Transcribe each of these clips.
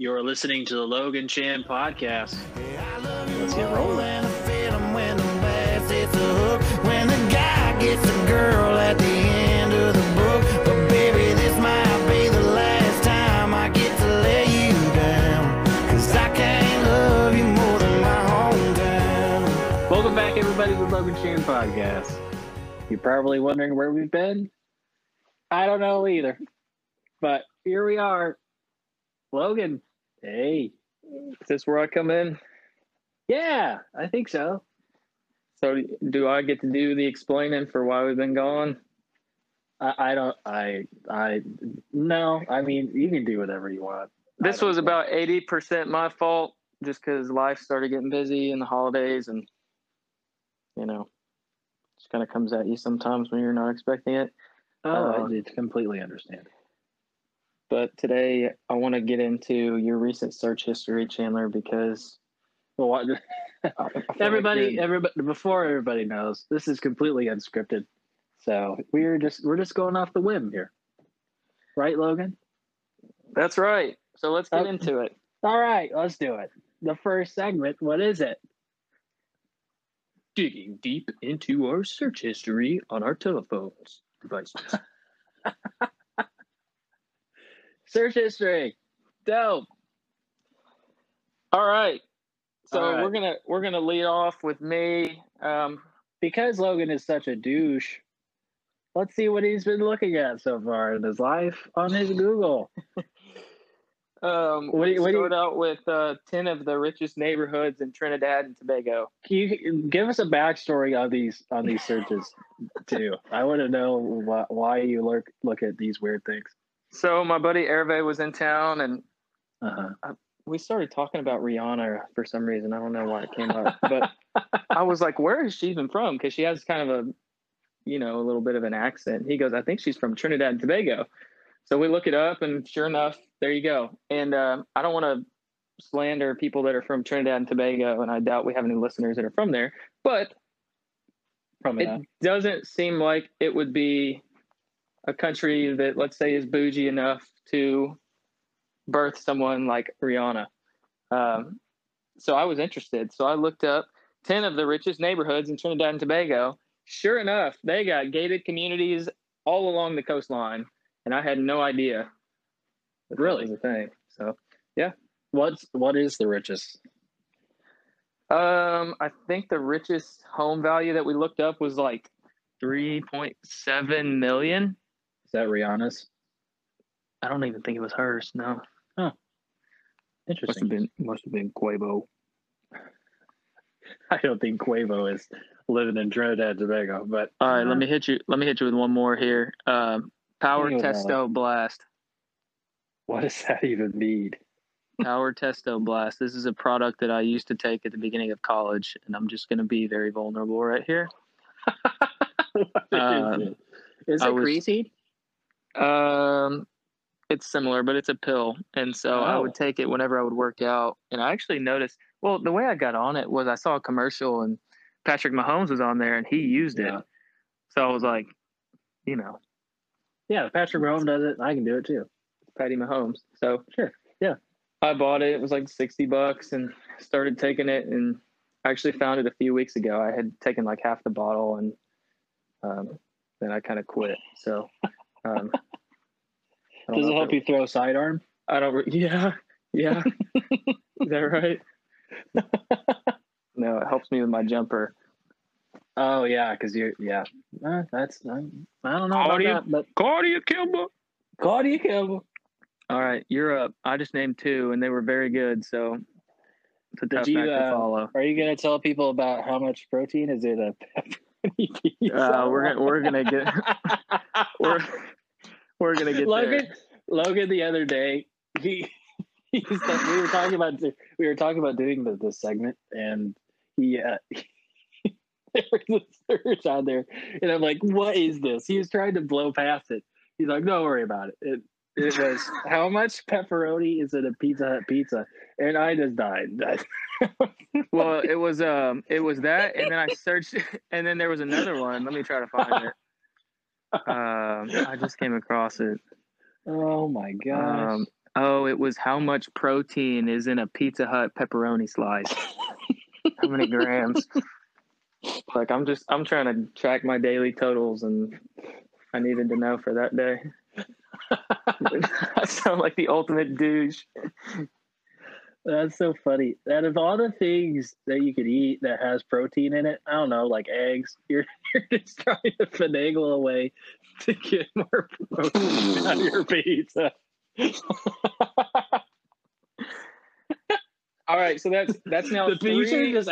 You're listening to the Logan Chan podcast. Let's get rolling. When the bass hits a hook, when the guy gets a girl at the end of the book. But baby, this might be the last time I get to lay you down. Cause I can't love you more than my hometown. Welcome back, everybody, to the Logan Chan podcast. You're probably wondering where we've been. I don't know either, but here we are. Logan, hey, Is this where I come in? yeah, I think so. So do I get to do the explaining for why we've been gone? I, I don't. I. I. No. I mean, you can do whatever you want. This was care. about eighty percent my fault, just because life started getting busy in the holidays, and you know, just kind of comes at you sometimes when you're not expecting it. Oh, uh, it's completely understand. But today I want to get into your recent search history, Chandler, because Well, what, I- I feel like everybody, everybody, before everybody knows, this is completely unscripted. So we're just we're just going off the whim here, right, Logan? that's right. So let's get Oh. into it. All right, let's do it. The first segment. What is it? Digging deep into our search history on our telephones devices. search history. Dope. All right. So All right. we're gonna we're gonna lead off with me. Um, because Logan is such a douche, let's see what he's been looking at so far in his life on his Google. Um, What do you- what do you- out with uh, ten of the richest neighborhoods in Trinidad and Tobago. Can you give us a backstory on these on these searches too? I want to know why, why you look look at these weird things. So my buddy Hervé was in town, and Uh-huh. we started talking about Rihanna for some reason. I don't know why it came up, but I was like, "Where is she even from?" Because she has kind of a, you know, a little bit of an accent. He goes, "I think she's from Trinidad and Tobago." So we look it up, and sure enough, there you go. And uh, I don't want to slander people that are from Trinidad and Tobago, and I doubt we have any listeners that are from there, but Probably it not. doesn't seem like it would be a country that let's say is bougie enough to birth someone like Rihanna. Um, so I was interested. So I looked up 10 of the richest neighborhoods in Trinidad and Tobago. Sure enough, they got gated communities all along the coastline, and I had no idea. Really? a thing. So yeah. What's what is the richest? Um, I think the richest home value that we looked up was like 3.7 million. Is that Rihanna's? I don't even think it was hers. No, must Interesting. have been must have been Quavo. I don't think Quavo is living in Trinidad and Tobago, but All right, let me hit you. Let me hit you with one more here. Um, Power Hang on. Testo Blast. What does that even mean? Power Testo Blast. This is a product that I used to take at the beginning of college, and I'm just going to be very vulnerable right here. What is Um, it? Is I it was- greasy? Um, it's similar, but it's a pill, and so I Oh. would take it whenever I would work out. And I actually noticed. Well, the way I got on it was I saw a commercial, and Patrick Mahomes was on there, and he used Yeah. it. So I was like, you know, Yeah, Patrick Mahomes does it. I can do it too. Patty Mahomes. So Sure, yeah. I bought it. It was like sixty bucks, and started taking it. And I actually found it a few weeks ago. I had taken like half the bottle, and um, then I kind of quit. So. Um, I Does it if help you throw sidearm? I don't. Re- yeah, yeah. Is that right? no, it helps me with my jumper. Oh yeah, because you yeah. Uh, that's I, I don't know about that, but Cardia Kimber. Claudia Campbell. All right, you're up. I just named two, and they were very good. So it's a Did tough you, act to uh, follow. Are you gonna tell people about how much protein is it a pepperoni pizza? Uh, we're gonna we're gonna get we're we're gonna get Logan. there. Logan the other day he. He said, we were talking about we were talking about doing the, this segment and he uh, there was a search on there and I'm like what is this he was trying to blow past it he's like don't worry about it it, it was how much pepperoni is in a Pizza Hut pizza and I just died Well, it was um it was that, and then I searched, and then there was another one. Let me try to find it. Um, I just came across it. oh my gosh Um, Oh, it was how much protein is in a Pizza Hut pepperoni slice? how many grams? Like I'm just I'm trying to track my daily totals and I needed to know for that day. I sound like the ultimate douche. That's so funny. That of all the things that you could eat that has protein in it, I don't know, like eggs, you're, you're just trying to finagle a way to get more protein out of your pizza. All right, so that's that's now the pizza three, just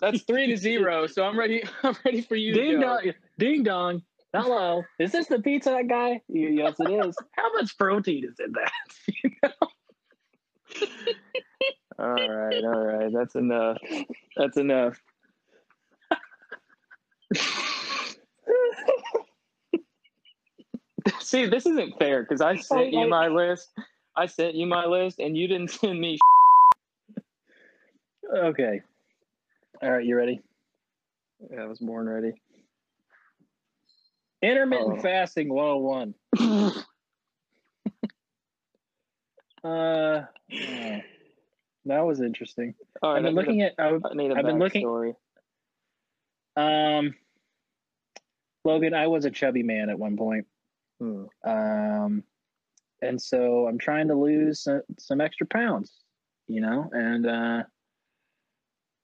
that's three to zero. So I'm ready. I'm ready for you. ding to go. dong, ding dong. Hello, is this the pizza guy? Yes, it is. How much protein is in that? All right, all right. That's enough. That's enough. See, this isn't fair because I sent you my list. I sent you my list, and you didn't send me. okay. All right, you ready? I was born ready. Intermittent Oh. fasting 101. Uh, uh, that was interesting. All right, I've been I looking at. I need a I've been looking- backstory. um, Logan, I was a chubby man at one point. Hmm. Um, and so I'm trying to lose some, some extra pounds, you know, and uh,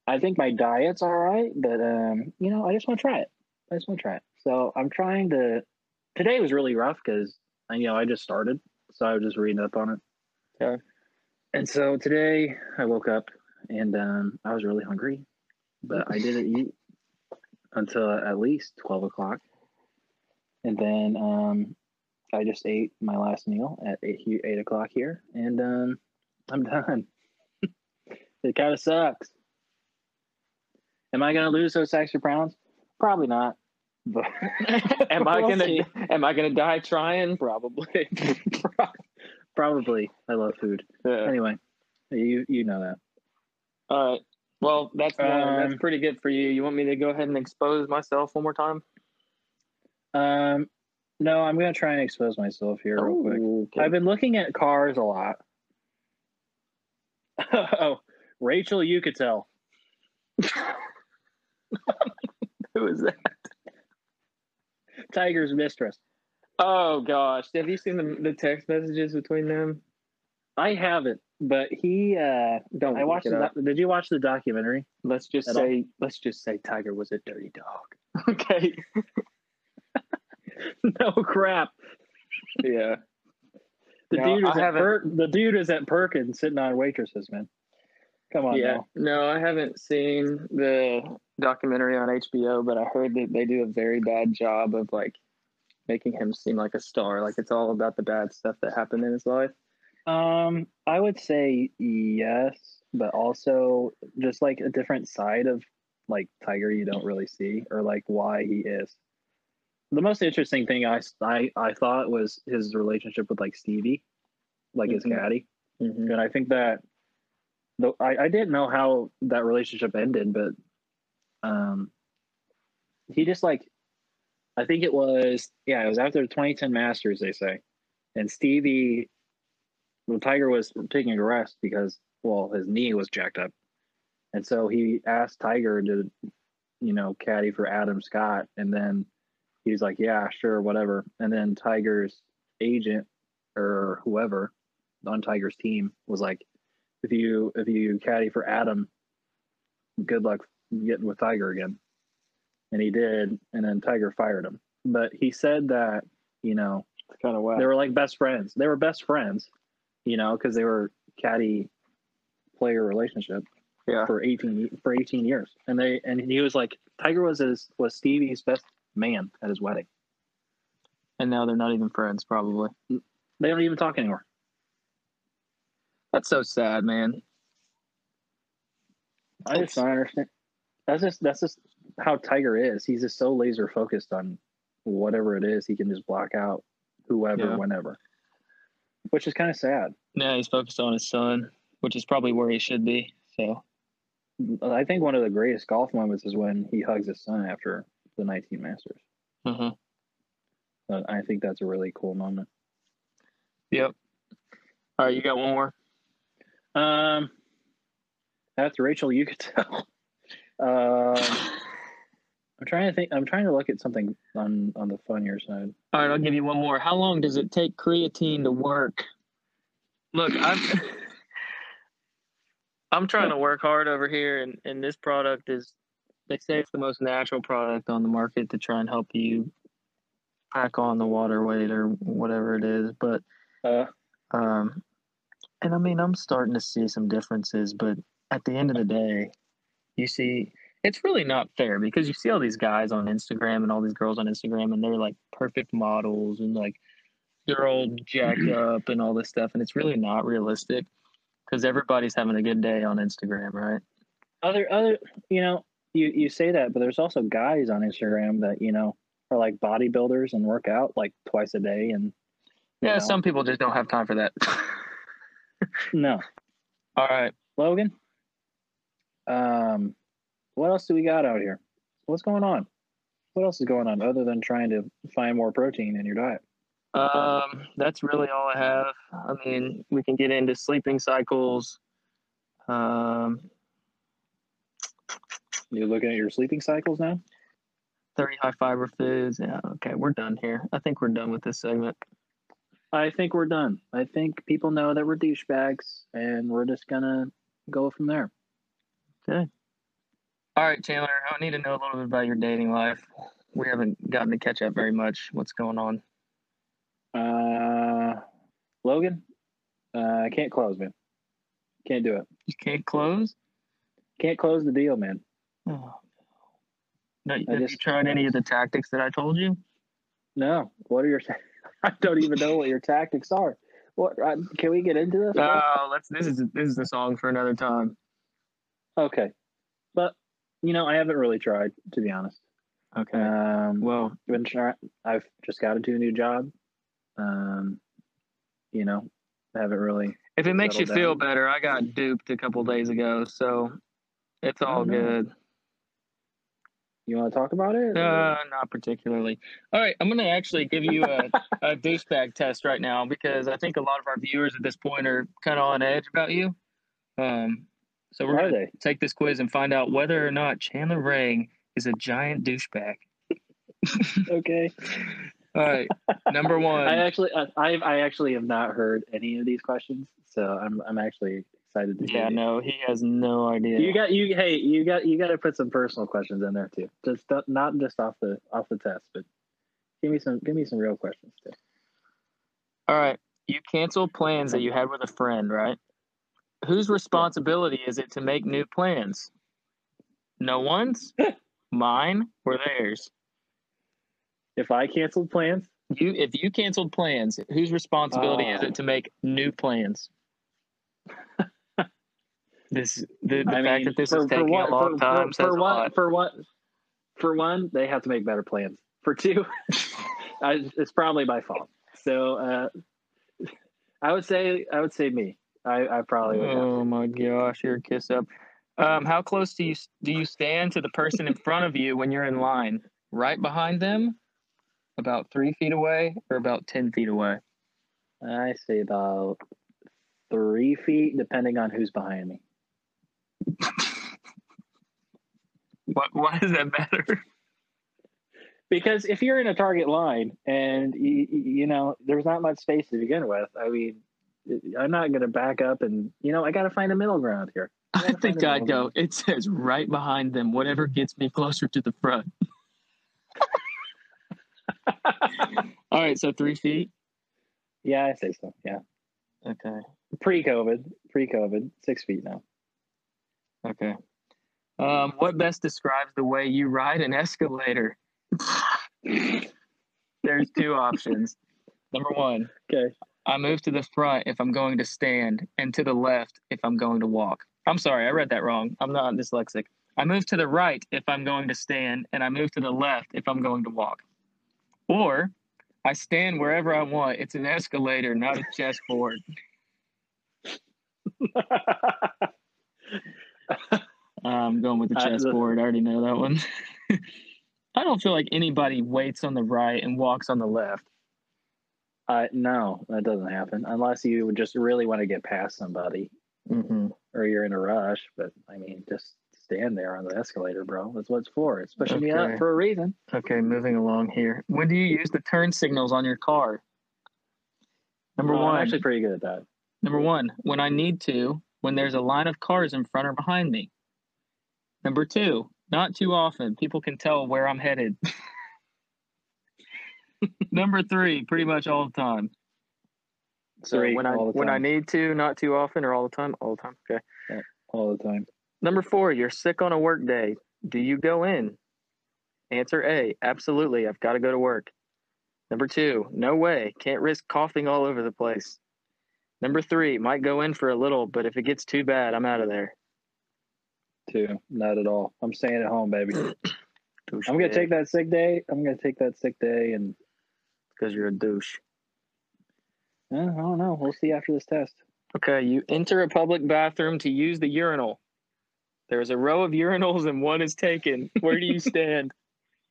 I think my diet's all right, but um, you know, I just want to try it. I just want to try it. So I'm trying to. Today was really rough because you know I just started, so I was just reading up on it. Okay. And so today I woke up and um, I was really hungry, but I didn't eat until at least twelve o'clock, and then um, I just ate my last meal at eight, eight o'clock here, and um, I'm done. it kind of sucks. Am I going to lose those extra pounds? Probably not. But am I gonna am I gonna die trying? Probably. Probably. I love food. Yeah. Anyway, you you know that. All right. Well, that's one. that's Um, pretty good for you. You want me to go ahead and expose myself one more time? Um, no, I'm going to try and expose myself here real quick. Okay. I've been looking at cars a lot. oh, Rachel you could tell. Who is that? Tiger's mistress. Oh gosh, have you seen the, the text messages between them? I haven't, but he. uh Don't I watched. it The, did you watch the documentary? Let's just at all. say let's just say Tiger was a dirty dog. okay. no crap. Yeah. The No, dude I is at per- the dude is at Perkins sitting on waitresses, man. Come on yeah. now. No, I haven't seen the documentary on HBO, but I heard that they do a very bad job of like making him seem like a star. Like it's all about the bad stuff that happened in his life. Um, I would say yes, but also just like a different side of like Tiger you don't really see, or like why he is. The most interesting thing I I, I thought was his relationship with like Stevie, like his Mhm. caddy, Mm-hmm. and I think that though I, I didn't know how that relationship ended, but um, he just like I think it was yeah it was after the 2010 Masters they say, and Stevie, well Tiger was taking a rest because well his knee was jacked up, and so he asked Tiger to, you know, caddy for Adam Scott, and then he's like yeah sure whatever, and then Tiger's agent or whoever on Tiger's team was like if you if you caddy for Adam, good luck getting with Tiger again. And he did, and then Tiger fired him. But he said that you know It's kind of wild. they were like best friends. They were best friends, you know, because they were caddy player relationship yeah. for eighteen for eighteen years. And they and he was like Tiger was his was Stevie's best man at his wedding. And now they're not even friends, probably. They don't even talk anymore. That's so sad, man. I just don't understand. That's just that's just how Tiger is. He's just so laser focused on whatever it is. He can just block out whoever, Yeah. whenever, which is kind of sad. Now he's focused on his son, which is probably where he should be. So I think one of the greatest golf moments is when he hugs his son after the 19 Masters. uh Uh, I think that's a really cool moment. Yep. All right, you got one more. Um, that's Rachel. You could tell. Um, I'm trying to think. I'm trying to look at something on on the funnier side. All right, I'll give you one more. How long does it take creatine to work? Look, I'm I'm trying to work hard over here, and and this product is they say it's the most natural product on the market to try and help you pack on the water weight or whatever it is. But Uh, um, and I mean, I'm starting to see some differences, but at the end of the day, you see, it's really not fair because you see all these guys on Instagram and all these girls on Instagram, and they're like perfect models and like they're all jacked up and all this stuff, and it's really not realistic because everybody's having a good day on Instagram, right? other other, you know, you you say that, but there's also guys on Instagram that you know are like bodybuilders and work out like twice a day, and Yeah, know, some people just don't have time for that. no. all right. Logan, um, what else do we got out here? What's going on? What else is going on other than trying to find more protein in your diet? Um, that's really all I have. I mean, we can get into sleeping cycles. Um, You're looking at your sleeping cycles now. 30 high fiber foods. Yeah, okay, we're done here. I think we're done with this segment. I think we're done. I think people know that we're douchebags, and we're just gonna go from there. All right, Chandler, I need to know a little bit about your dating life. We haven't gotten to catch up very much. What's going on? Uh, Logan, uh, I can't close, man. Can't do it. You can't close? Can't close the deal, man. Oh, no. Have you just- tried any of the tactics that I told you? No. What are your? I don't even know what your tactics are. What? Uh, can we get into this? Oh, let's. This is this is the song for another time. Okay, but you know, I haven't really tried to be honest. Okay. Um, well, been try- I've just got into a new job. Um, you know, I haven't really. if it makes you settle feel better, I got duped a couple days ago, so it's all Oh, good. You want to talk about it? or- Uh, not particularly. All right, I'm gonna actually give you a, a douchebag test right now because I think a lot of our viewers at this point are kind of on edge about you. Um, so we're gonna take this quiz and find out whether or not Chandler Rang is a giant douchebag. Okay. All right, number one. I actually, I, I I actually have not heard any of these questions, so I'm I'm actually excited to hear. yeah, no, he has no idea. You got you. Hey, you got you got to put some personal questions in there too. Just not just off the off the test, but give me some give me some real questions too. All right, you canceled plans that you had with a friend, right? Whose responsibility is it to make new plans? No one's, mine, or theirs. If I canceled plans, You, if you canceled plans, whose responsibility is Oh. it to make new plans? this, the, the fact mean, that this for, is for taking one, a long for, time for, says for a one, lot. for one, for one, they have to make better plans. For two, I, it's probably my fault. So uh, I would say I would say me. I, I probably would. Have Oh my gosh, you're a kiss up. Um, how close do you do you stand to the person in front of you when you're in line? Right behind them, about three feet away, or about ten feet away? I say about three feet, depending on who's behind me. What why does that matter? Because if you're in a target line and you, you know there's not much space to begin with, I mean, I'm not going to back up and you know I got to find a middle ground here. I think I'd go. It says right behind them. Whatever gets me closer to the front. All right, so three feet. Yeah, I say so. Yeah, Okay. pre-COVID, pre-COVID, six feet now. Okay. Um, what best describes the way you ride an escalator? There's two options. Number one, Okay. I move to the front if I'm going to stand, and to the left if I'm going to walk. I'm sorry, I read that wrong. I'm not dyslexic. I move to the right if I'm going to stand, and I move to the left if I'm going to walk. Or I stand wherever I want. It's an escalator, not a chessboard. I'm going with the the- chessboard. I already know that one. I don't feel like anybody waits on the right and walks on the left. I no, that doesn't happen unless you just really want to get past somebody Mm-hmm. or you're in a rush. But I mean, just stand there on the escalator, bro. That's what it's for. It's pushing me Okay. up for a reason. Okay, moving along here. When do you use the turn signals on your car? Number Well, one. I'm actually pretty good at that. Number one, when I need to, when there's a line of cars in front or behind me. Number two, not too often. People can tell where I'm headed. Number three, pretty much all the time. So Three, when I all the when I need to, not too often, or all the time, all the time. Okay. all the time. Number four, you're sick on a work day. Do you go in? Answer A, absolutely. I've got to go to work. Number two, no way. Can't risk coughing all over the place. Number three, might go in for a little, but if it gets too bad, I'm out of there. Two, not at all. I'm staying at home, baby. I'm gonna take that sick day. I'm gonna take that sick day, and because you're a douche. I don't know. We'll see after this test. Okay, you enter a public bathroom to use the urinal. There's a row of urinals and one is taken. Where do you stand?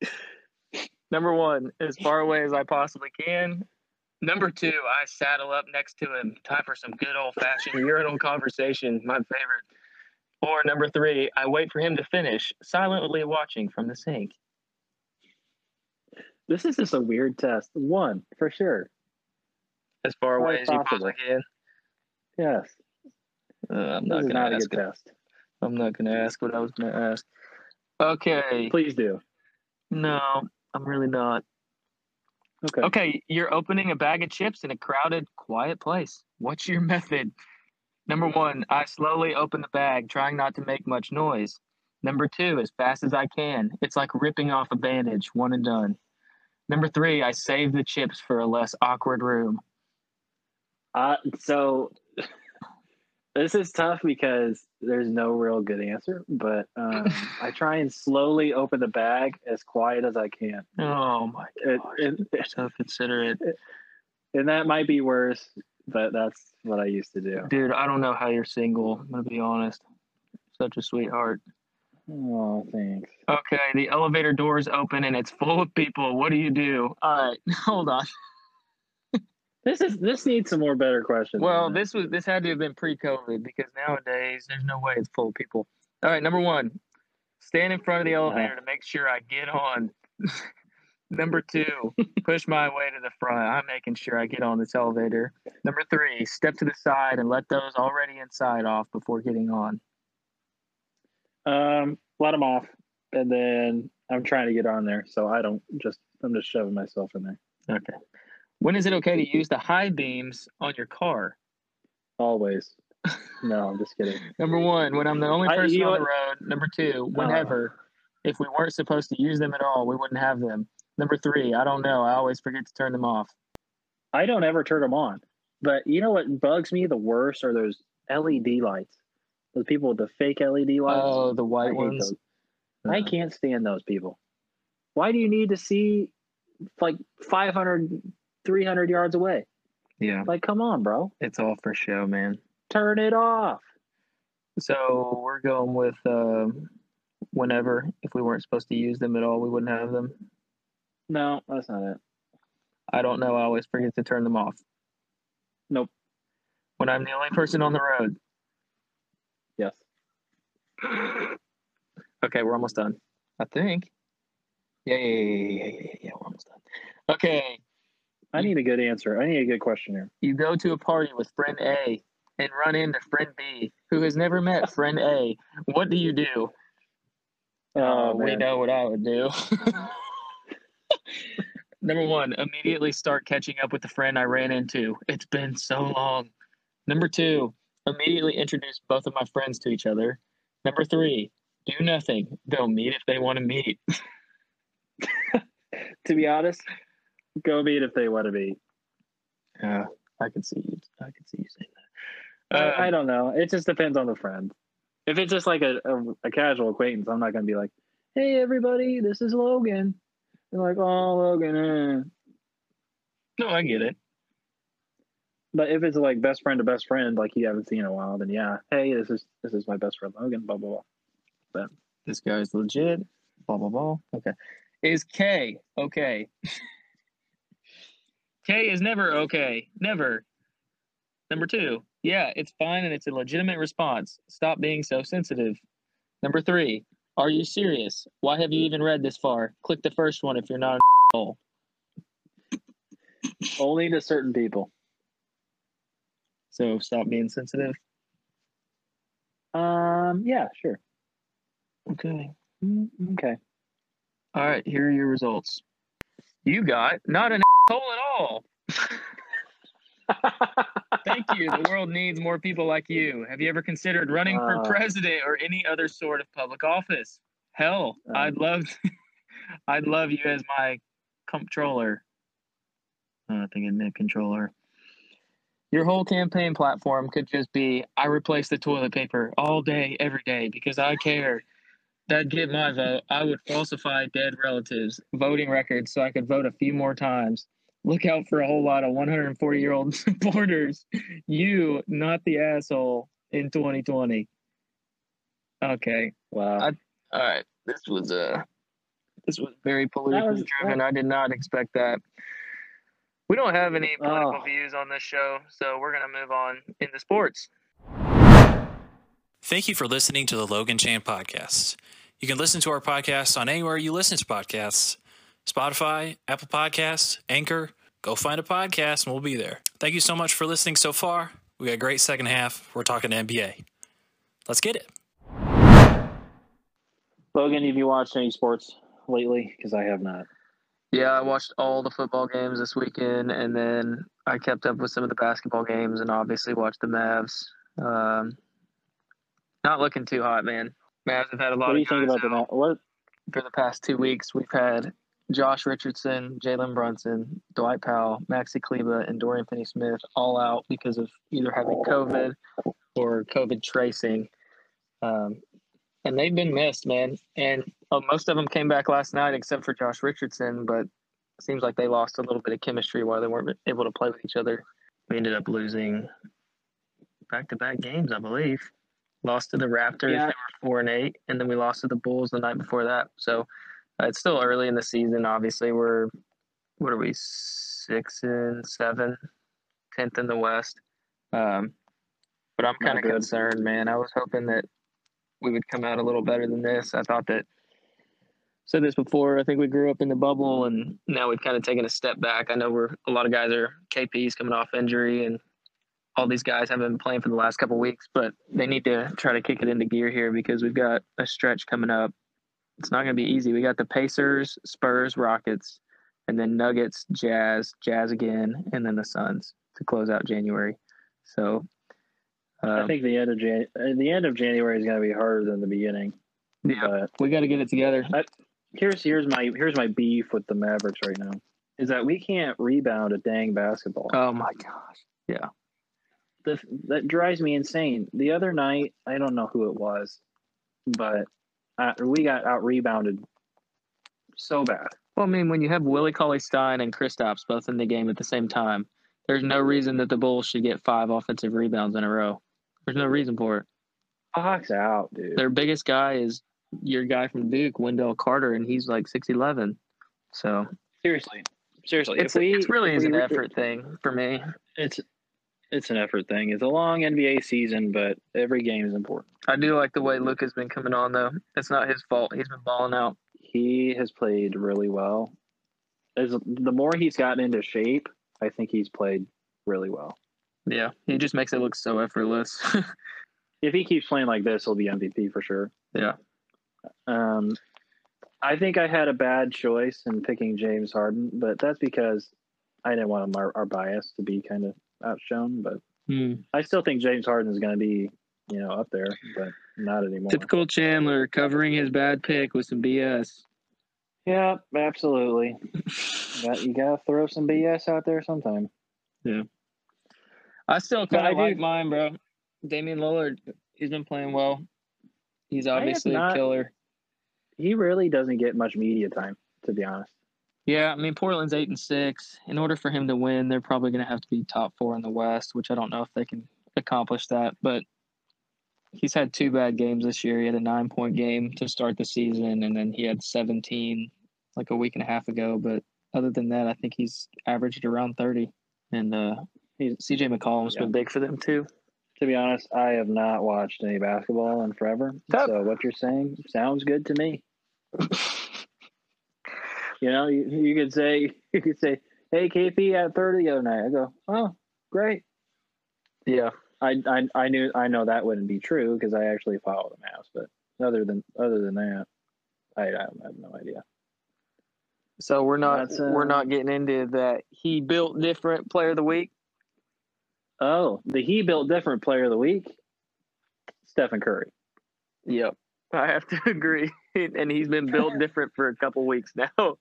Number one, as far away as I possibly can. Number two, I saddle up next to him. Time for some good old fashioned urinal conversation, my favorite. Or number three, I wait for him to finish, silently watching from the sink. This is just a weird test. One for sure. As far Quite away as you possible. possibly can. Yes, Uh, I'm this not not a ask. good test. I'm not gonna ask what I was gonna ask. Okay. Please do. No, I'm really not. Okay. Okay, you're opening a bag of chips in a crowded, quiet place. What's your method? Number one, I slowly open the bag, trying not to make much noise. Number two, as fast as I can. It's like ripping off a bandage, one and done. Number three, I save the chips for a less awkward room. Uh, so this is tough because there's no real good answer, but um, I try and slowly open the bag as quiet as I can. Oh my It, gosh. it, so considerate. and that might be worse, but that's what I used to do. Dude, I don't know how you're single, I'm gonna be honest. Such a sweetheart. Oh, thanks. Okay, the elevator doors open and it's full of people. What do you do? All right, hold on. This is this needs some more better questions. Well, this was this had to have been pre-COVID because nowadays there's no way it's full of people. All right, number one, stand in front of the elevator to make sure I get on. number two, push my way to the front. I'm making sure I get on this elevator. Number three, step to the side and let those already inside off before getting on. Um, let them off, and then I'm trying to get on there, so I don't just I'm just shoving myself in there Okay. When is it okay to use the high beams on your car? always. No, I'm just kidding. Number one, when I'm the only I- person know on the road. Number two, whenever. if we weren't supposed to use them at all, we wouldn't have them. Number three, I don't know. I always forget to turn them off. I don't ever turn them on. But you know what bugs me the worst are those LED lights. Those people with the fake LED lights. Oh, the white hate ones. those. I can't stand those people. Why do you need to see like 500, 300 yards away? Yeah, Like, come on, bro. it's all for show, man. Turn it off. So we're going with um, whenever. If we weren't supposed to use them at all, we wouldn't have them. No, that's not it. I don't know. I always forget to turn them off. Nope. When I'm the only person on the road. Yes. Okay, we're almost done. I think. Yeah, yeah, yeah, yeah, yeah, yeah, yeah. We're almost done. Okay, I need a good answer. I need a good question here. you go to a party with friend A and run into friend B who has never met friend A. What do you do? Oh, oh we know what I would do. Number one, immediately start catching up with the friend I ran into. It's been so long. Number two, immediately introduce both of my friends to each other. Number three, do nothing. They'll meet if they want to meet. To be honest, go meet if they want to be. Uh, I can see you. I can see you saying that. I, I Um, don't know. It just depends on the friend. If it's just like a, a, a casual acquaintance, I'm not going to be like, hey, everybody, this is Logan. They're like, oh, Logan. Eh. no, I get it. But if it's like best friend to best friend, like you haven't seen in a while, then yeah, hey, this is this is my best friend Logan. Blah blah blah. But this guy's legit. Blah blah blah. Okay. Is K okay? K is never okay. Never. Number two, yeah, it's fine and it's a legitimate response. Stop being so sensitive. Number three, are you serious? Why have you even read this far? Click the first one if you're not an asshole. Only to certain people. So stop being sensitive. Um. Yeah. Sure. Okay. Mm, Okay. All right, here are your results. You got not an asshole at all. Thank you. The world needs more people like you. Have you ever considered running for Uh. president or any other sort of public office? Hell, Um. I'd love, I'd love you as my comptroller. I think it meant controller. Your whole campaign platform could just be I replace the toilet paper all day, every day because I care. That'd get my vote. I would falsify dead relatives' voting records so I could vote a few more times. Look out for a whole lot of 140 year old supporters. You, not the asshole, in 2020. Okay. Wow. I- All right. This was uh this was very politically was- driven. I did not expect that. We don't have any ah. political Oh. views on this show, so we're gonna move on into sports. Thank you for listening to the Logan Chan podcast. You can listen to our podcast on anywhere you listen to podcasts Spotify, Apple Podcasts, Anchor. Go find a podcast and we'll be there. Thank you so much for listening so far. We got a great second half. We're talking NBA. Let's get it. Logan, have you watched any sports lately? Because I have not. Yeah, I watched all the football games this weekend, and then I kept up with some of the basketball games, and obviously watched the Mavs. Um, not looking too hot, man. Mavs have had a lot What do of you think about the what? for the past two weeks. We've had Josh Richardson, Jalen Brunson, Dwight Powell, Maxi Kleber, and Dorian Finney-Smith all out because of either having COVID or COVID tracing. Um, and they've been missed, man. And uh, most of them came back last night, except for Josh Richardson. But it seems like they lost a little bit of chemistry while they weren't able to play with each other. We ended up losing back-to-back games, I believe. Lost to the Raptors. Yeah. They were four and eight, and then we lost to the Bulls the night before that. So uh, it's still early in the season. Obviously, we're what are we six and seven, tenth in the West. Um, but I'm kind of concerned, man. I was hoping that we would come out a little better than this. I thought that said this before. I think we grew up in the bubble, and now we've kind of taken a step back. I know we're a lot of guys are KP's coming off injury, and all these guys haven't been playing for the last couple weeks, but they need to try to kick it into gear here because we've got a stretch coming up. It's not going to be easy. We got the Pacers, Spurs, Rockets, and then Nuggets, Jazz, Jazz again, and then the Suns to close out January. So, I um, think the end of Jan- uh, the end of January is going to be harder than the beginning. yeah, But we got to get it together. here's here's my here's my beef with the Mavericks right now is that we can't rebound a dang basketball. Oh my gosh. Yeah, the, that drives me insane. The other night, I don't know who it was, but uh, we got out rebounded so bad. Well, I mean, when you have Willie Cauley Stein and Kristaps both in the game at the same time, there's no reason that the Bulls should get five offensive rebounds in a row. There's no reason for it. Fox out, dude. Their biggest guy is your guy from Duke, Wendell Carter, and he's like six eleven. So seriously, seriously, it's we, it's really is an effort thing for me. It's it's an effort thing. It's a long NBA season, but every game is important. I do like the way Luka has been coming on though. It's not his fault. He's been balling out. He has played really well. As the more he's gotten into shape, I think he's played really well. Yeah, he just makes it look so effortless. If he keeps playing like this, he'll be MVP for sure. yeah. Um, I think I had a bad choice in picking James Harden, but that's because I didn't want our, our bias to be kind of outshone. But Hmm. I still think James Harden is going to be, you know, up there, but not anymore. Typical Chandler covering his bad pick with some BS. Yeah, absolutely. You got to throw some BS out there sometime. I still But kind I of do- like mine, bro. Damian Lillard, he's been playing well. He's have obviously a killer. He really doesn't get much media time, to be honest. Yeah, I mean Portland's eight and six. In order for him to win, they're probably going to have to be top four in the West, which I don't know if they can accomplish that. But he's had two bad games this year. He had a nine point game to start the season, and then he had seventeen like a week and a half ago. But other than that, I think he's averaged around thirty. And uh, He's- CJ McCollum's Yeah. been big for them too. To be honest, I have not watched any basketball in forever. That- So what you're saying sounds good to me. You know, you, you could say you could say, "Hey, KP at 30 the other night." I go, "Oh, great." Yeah, I I, I knew I know that wouldn't be true because I actually follow the Mavs, but other than other than that, I, I have no idea. So we're not uh, we're not getting into that. He built different player of the week. Oh, the he built different player of the week, Stephen Curry. Yep, I have to agree. and he's been built different for a couple weeks now.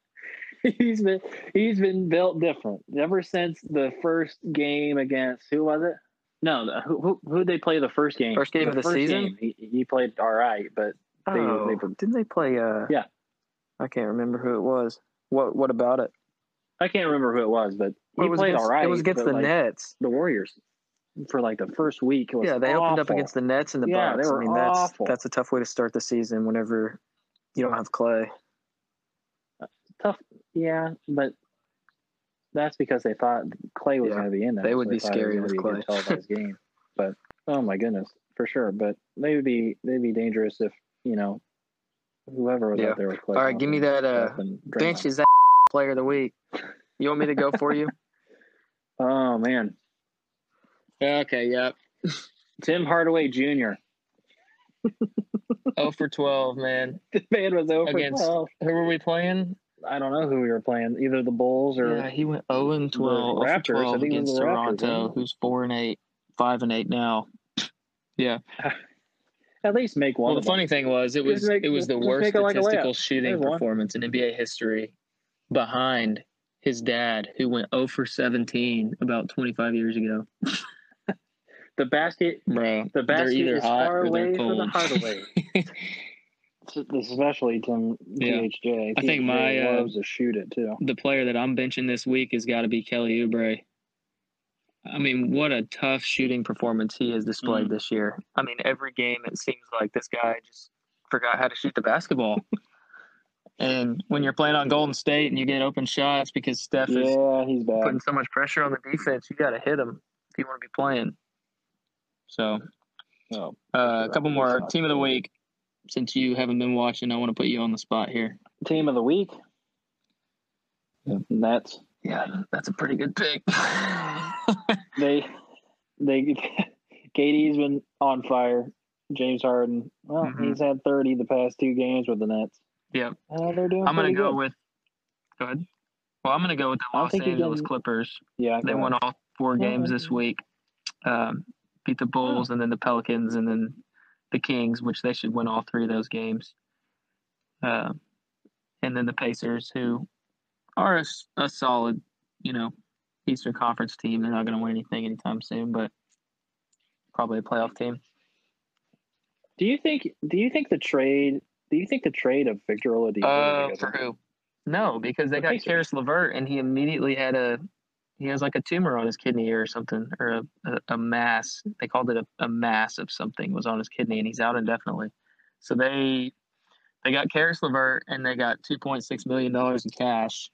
he's been he's been built different ever since the first game against who was it? No, the, who who who they play the first game? First game of the season? game, he, he played all right, but They- oh, they were- didn't they play? Uh, Yeah. I can't remember who it was. What What about it? I can't remember who it was. But he was played against, all right. It was against the like, Nets. the Warriors for like the first week. It was Yeah, they opened up against the Nets and the Yeah, they Bucks. were I mean, that's awful. that's a tough way to start the season whenever you don't have Clay. tough. Yeah, but that's because they thought Clay was Yeah, going to be in there. they so would be thought it was scary with be Clay. televised game. But oh my goodness, for sure. But they would be they'd be dangerous if you know whoever was Yeah. out there with Clay. All right, give me that, uh, Thompson, Steph, and Bench is that player of the week. You want me to go for you? Oh man, okay, yep. Tim Hardaway Jr. Oh for twelve, man. The man was oh over. Against- Oh, Who were we playing? I don't know who we were playing. Either the Bulls or Yeah, he went 0 and 12, The 0 for Raptors, I think against the Toronto, wasn't who's 4 and 8, 5 and 8 now. Yeah. at least make one. Well, the of them. funny thing was, it was make- it was the worst make it like statistical shooting performance in NBA history, behind his dad, who went 0 for 17 about 25 years ago. the basket Bro, The basket is hot far or they're away for the cold. Hardaway. especially Tim Yeah. THJ. I think my, uh, loves to shoot it too. the player that I'm benching this week has got to be Kelly Oubre. I mean, what a tough shooting performance he has displayed Mm. this year. I mean, every game it seems like this guy just forgot how to shoot the basketball. and when you're playing on Golden State and you get open shots because Steph is Yeah, he's bad. putting so much pressure on the defense, you got to hit him if you want to be playing. So, Oh, uh, a couple more team of the week. Since you haven't been watching, I want to put you on the spot here. team of the week. Nets. Yeah, that's a pretty good pick. They, they, KD's been on fire. James Harden. Well, Mhm. he's had thirty the past two games with the Nets. Yep. Uh, they're doing. I'm gonna go good. with. Go ahead. Well, I'm gonna go with the Los Angeles can- Clippers. Yeah, They go won all four games yeah. this week. Um, beat the Bulls and then the Pelicans and then the Kings, which they should win all three of those games. Um, and then the Pacers, who are a solid, you know, Eastern Conference team. They're not going to win anything anytime soon, but probably a playoff team. Do you think? Do you think the trade? Do you think the trade of Victor Oladipo? Uh, for who? No, because they The got. Caris LeVert, and he immediately had a he has like a tumor on his kidney or something, or a, a, a mass. They called it a, a mass of something was on his kidney, and he's out indefinitely. So they they got Caris LeVert, and they got two point six million dollars in cash.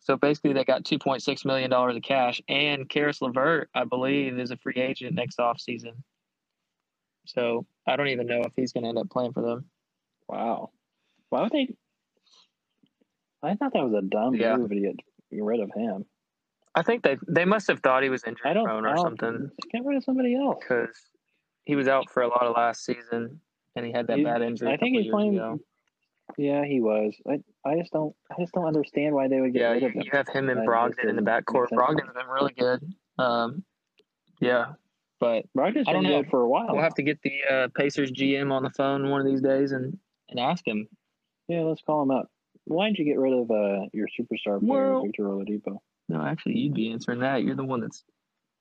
So basically, they got two point six million dollars in cash, and Caris LeVert, I believe, is a free agent next off season. So I don't even know if he's going to end up playing for them. Wow. Why would they? I thought that was a dumb Yeah. move to get, get rid of him. I think they they must have thought he was injury prone or something Get rid of somebody else. because he was out for a lot of last season and he had that He- bad injury. I think he's playing. ago. Yeah, he was. I, I just don't. I just don't understand why they would get Yeah, rid you, of him. you have him and Brogdon in the backcourt. Brogdon's been really good. Um, yeah, but Brogdon's been good for a while. we'll have to get the uh, Pacers GM on the phone one of these days and and ask him. Yeah, let's call him up. Why did you get rid of uh, your superstar player, Well- Victor Oladipo? No, actually, you'd be answering that. You're the one that's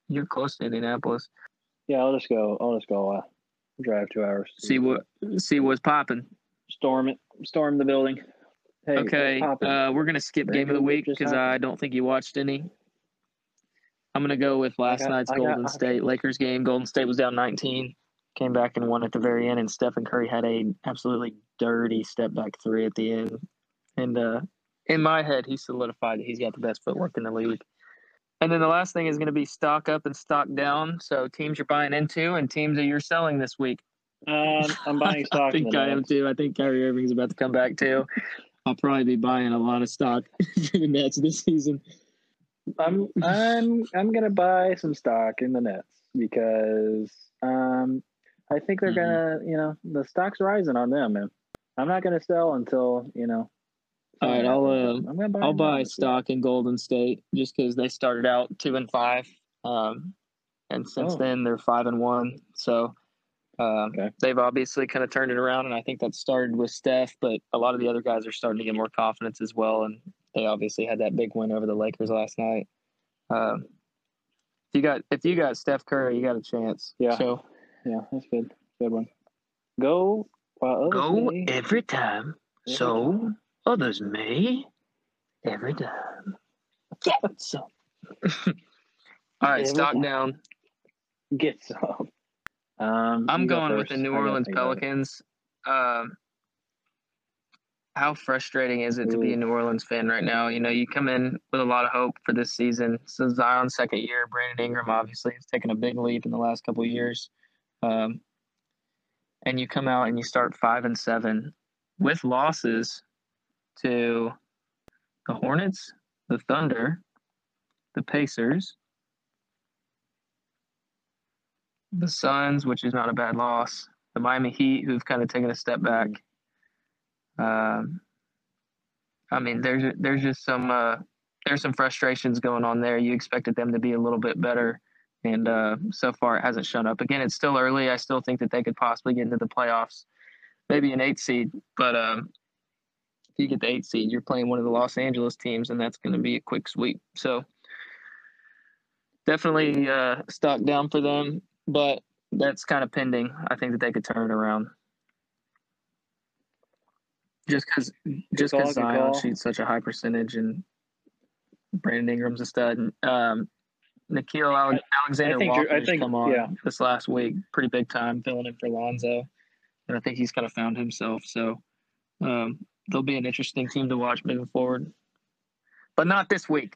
you're close to Indianapolis. Yeah, I'll just go. I'll just go. Uh, drive two hours. See what see what's popping. Storm it. Storm the building. Hey, Okay, uh, we're gonna skip Very game of the week because. I don't think you watched any. I'm gonna go with last got- night's I Golden options. State Lakers game. Golden State was down 19, came back and won at the very end, and Stephen Curry had a absolutely dirty step back three at the end, and uh, in my head, he solidified that he's got the best footwork in the league. And then the last thing is going to be stock up and stock down. So teams you're buying into and teams that you're selling this week. Um, I'm buying stock. I think I am too. I think Kyrie Irving's about to come back too. I'll probably be buying a lot of stock in the Nets this season. I'm I'm I'm gonna buy some stock in the Nets because um I think they're Mhm. gonna you know the stock's rising on them and I'm not gonna sell until you know. All right, I'll, uh, I'm gonna buy. I'll buy stock in Golden State just because they started out two and five, um, and since Oh. then they're five and one. So um, Okay. they've obviously kind of turned it around, and I think that started with Steph, but a lot of the other guys are starting to get more confidence as well, and they obviously had that big win over the Lakers last night. Um, if you got if you got Steph Curry, you got a chance. Yeah. So Yeah, that's good. Good one. Go while others may. every time, so others may every time. Yeah. So. All right, Every stock time. down. get some. Um, I'm you go going with the New Orleans think about it. Pelicans. Um, how frustrating is it to be a New Orleans fan right now? You know, you come in with a lot of hope for this season. So Zion's second year, Brandon Ingram obviously has taken a big leap in the last couple of years. Um, and you come out and you start five and seven with losses to the Hornets, the Thunder, the Pacers, the Suns, which is not a bad loss, the Miami Heat, who've kind of taken a step back. Um, I mean, there's there's just some uh, there's some frustrations going on there. You expected them to be a little bit better, and uh, so far it hasn't shown up. Again, it's still early. I still think that they could possibly get into the playoffs, maybe an eight seed. But um, if you get the eight seed, you're playing one of the Los Angeles teams, and that's going to be a quick sweep. So definitely uh, stock down for them, but that's kind of pending. I think that they could turn it around. Just because, just because Zion call. shoots such a high percentage, and Brandon Ingram's a stud. And, um, Nickeil Ale- Alexander I think Drew- I Walker's come on yeah. this last week, pretty big time, filling in for Lonzo, and I think he's kind of found himself. So um, they'll be an interesting team to watch moving forward, but not this week.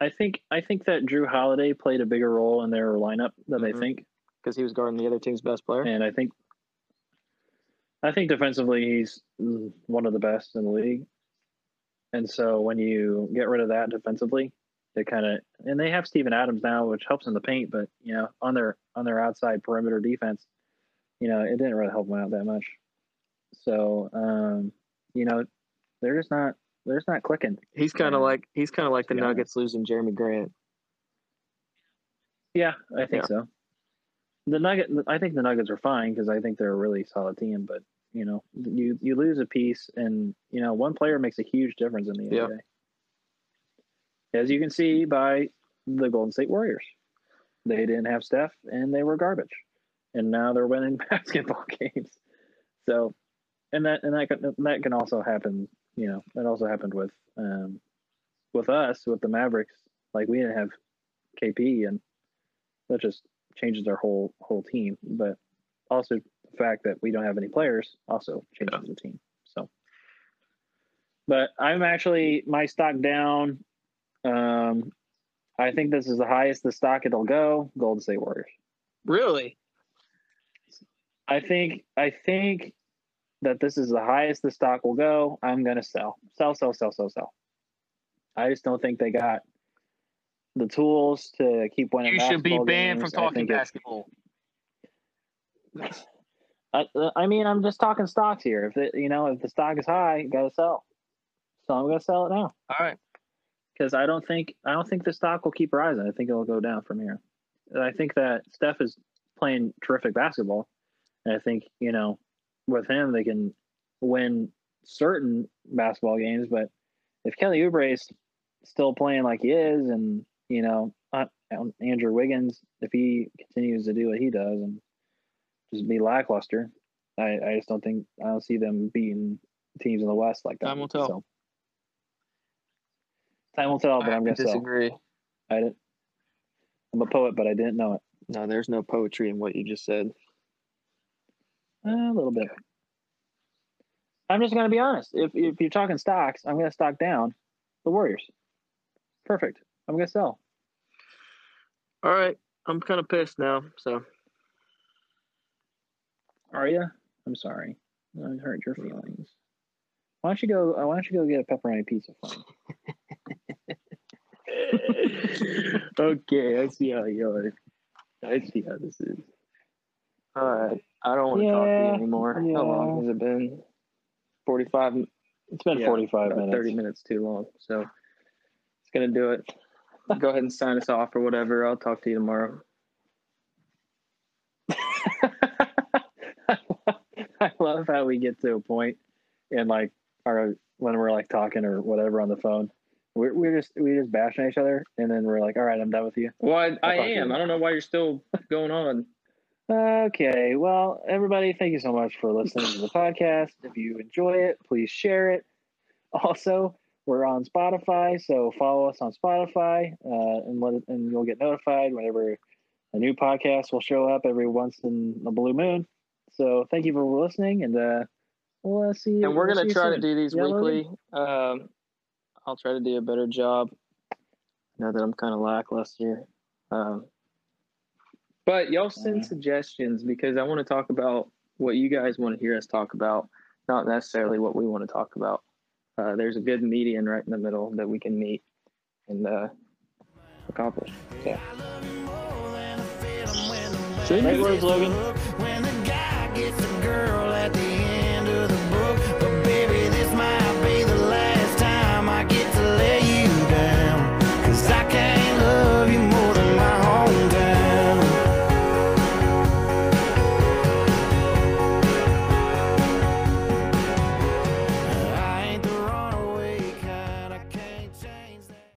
I think I think that Jrue Holiday played a bigger role in their lineup than Mhm. they think, because he was guarding the other team's best player. and I think I think defensively he's one of the best in the league. And so when you get rid of that defensively, they kind of and they have Steven Adams now, which helps in the paint, but you know on their on their outside perimeter defense, you know it didn't really help them out that much. So um, you know they're just not they're just not clicking. He's kind of like he's kind of like the Yeah. Nuggets losing Jerami Grant. Yeah, I think Yeah. so. The Nugget, I think the Nuggets are fine because I think they're a really solid team. But you know, you you lose a piece, and you know, one player makes a huge difference in the Yeah. NBA. As you can see by the Golden State Warriors, they didn't have Steph, and they were garbage, and now they're winning basketball games. So, and that and that can, that can also happen. You know, that also happened with um, with us with the Mavericks. Like we didn't have KP, and that just changes our whole whole team. But also the fact that we don't have any players also changes the team. So, but I'm actually my stock down. Um, I think this is the highest the stock it'll go. Golden State Warriors. Really? I think I think that this is the highest the stock will go. I'm gonna sell, sell, sell, sell, sell, sell. I just don't think they got the tools to keep winning. You should be banned games. from talking basketball. I, uh, I mean, I'm just talking stocks here. If it, you know, if the stock is high, you gotta sell. So I'm gonna sell it now All right. because I don't think I don't think the stock will keep rising. I think it'll go down from here. And I think that Steph is playing terrific basketball, and I think you know, with him they can win certain basketball games. But if Kelly Oubre is still playing like he is, and you know, uh, Andrew Wiggins, if he continues to do what he does and just be lackluster, I, I just don't think I don't see them beating teams in the West like that. Time will tell. So, time will tell, but I I'm gonna sell. disagree. I didn't. I'm a poet, but I didn't know it. No, there's no poetry in what you just said. A little bit. I'm just gonna be honest. If if you're talking stocks, I'm gonna stock down the Warriors. Perfect. I'm gonna sell. All right, I'm kind of pissed now. So Are you? I'm sorry. I hurt your feelings. Why don't you go? Why don't you go get a pepperoni pizza for me? okay, I see how you are. I see how this is. All right, I don't want to talk to you anymore. How long has it been? Forty-five. It's been yeah, 45 minutes. Thirty minutes too long. So it's gonna do it. Go ahead and sign us off or whatever. I'll talk to you tomorrow. I love how we get to a point and like our when we're like talking or whatever on the phone, we're we're just we just bashing each other, and then we're like, all right, I'm done with you. Well, I, I I'll talk to am. I don't know why you're still going on. Okay, well, everybody, thank you so much for listening to the podcast. If you enjoy it, please share it. Also, we're on Spotify, so follow us on Spotify, uh, and let it, and you'll get notified whenever a new podcast will show up every once in a blue moon. So, thank you for listening, and uh, we'll see. you- and we're we'll gonna try to do these Yeah, weekly. Um, I'll try to do a better job. Now that I'm kind of lackluster, um, but y'all send Mhm. suggestions because I want to talk about what you guys want to hear us talk about, not necessarily what we want to talk about. Uh, there's a good median right in the middle that we can meet and uh, accomplish. So. Great words, Logan.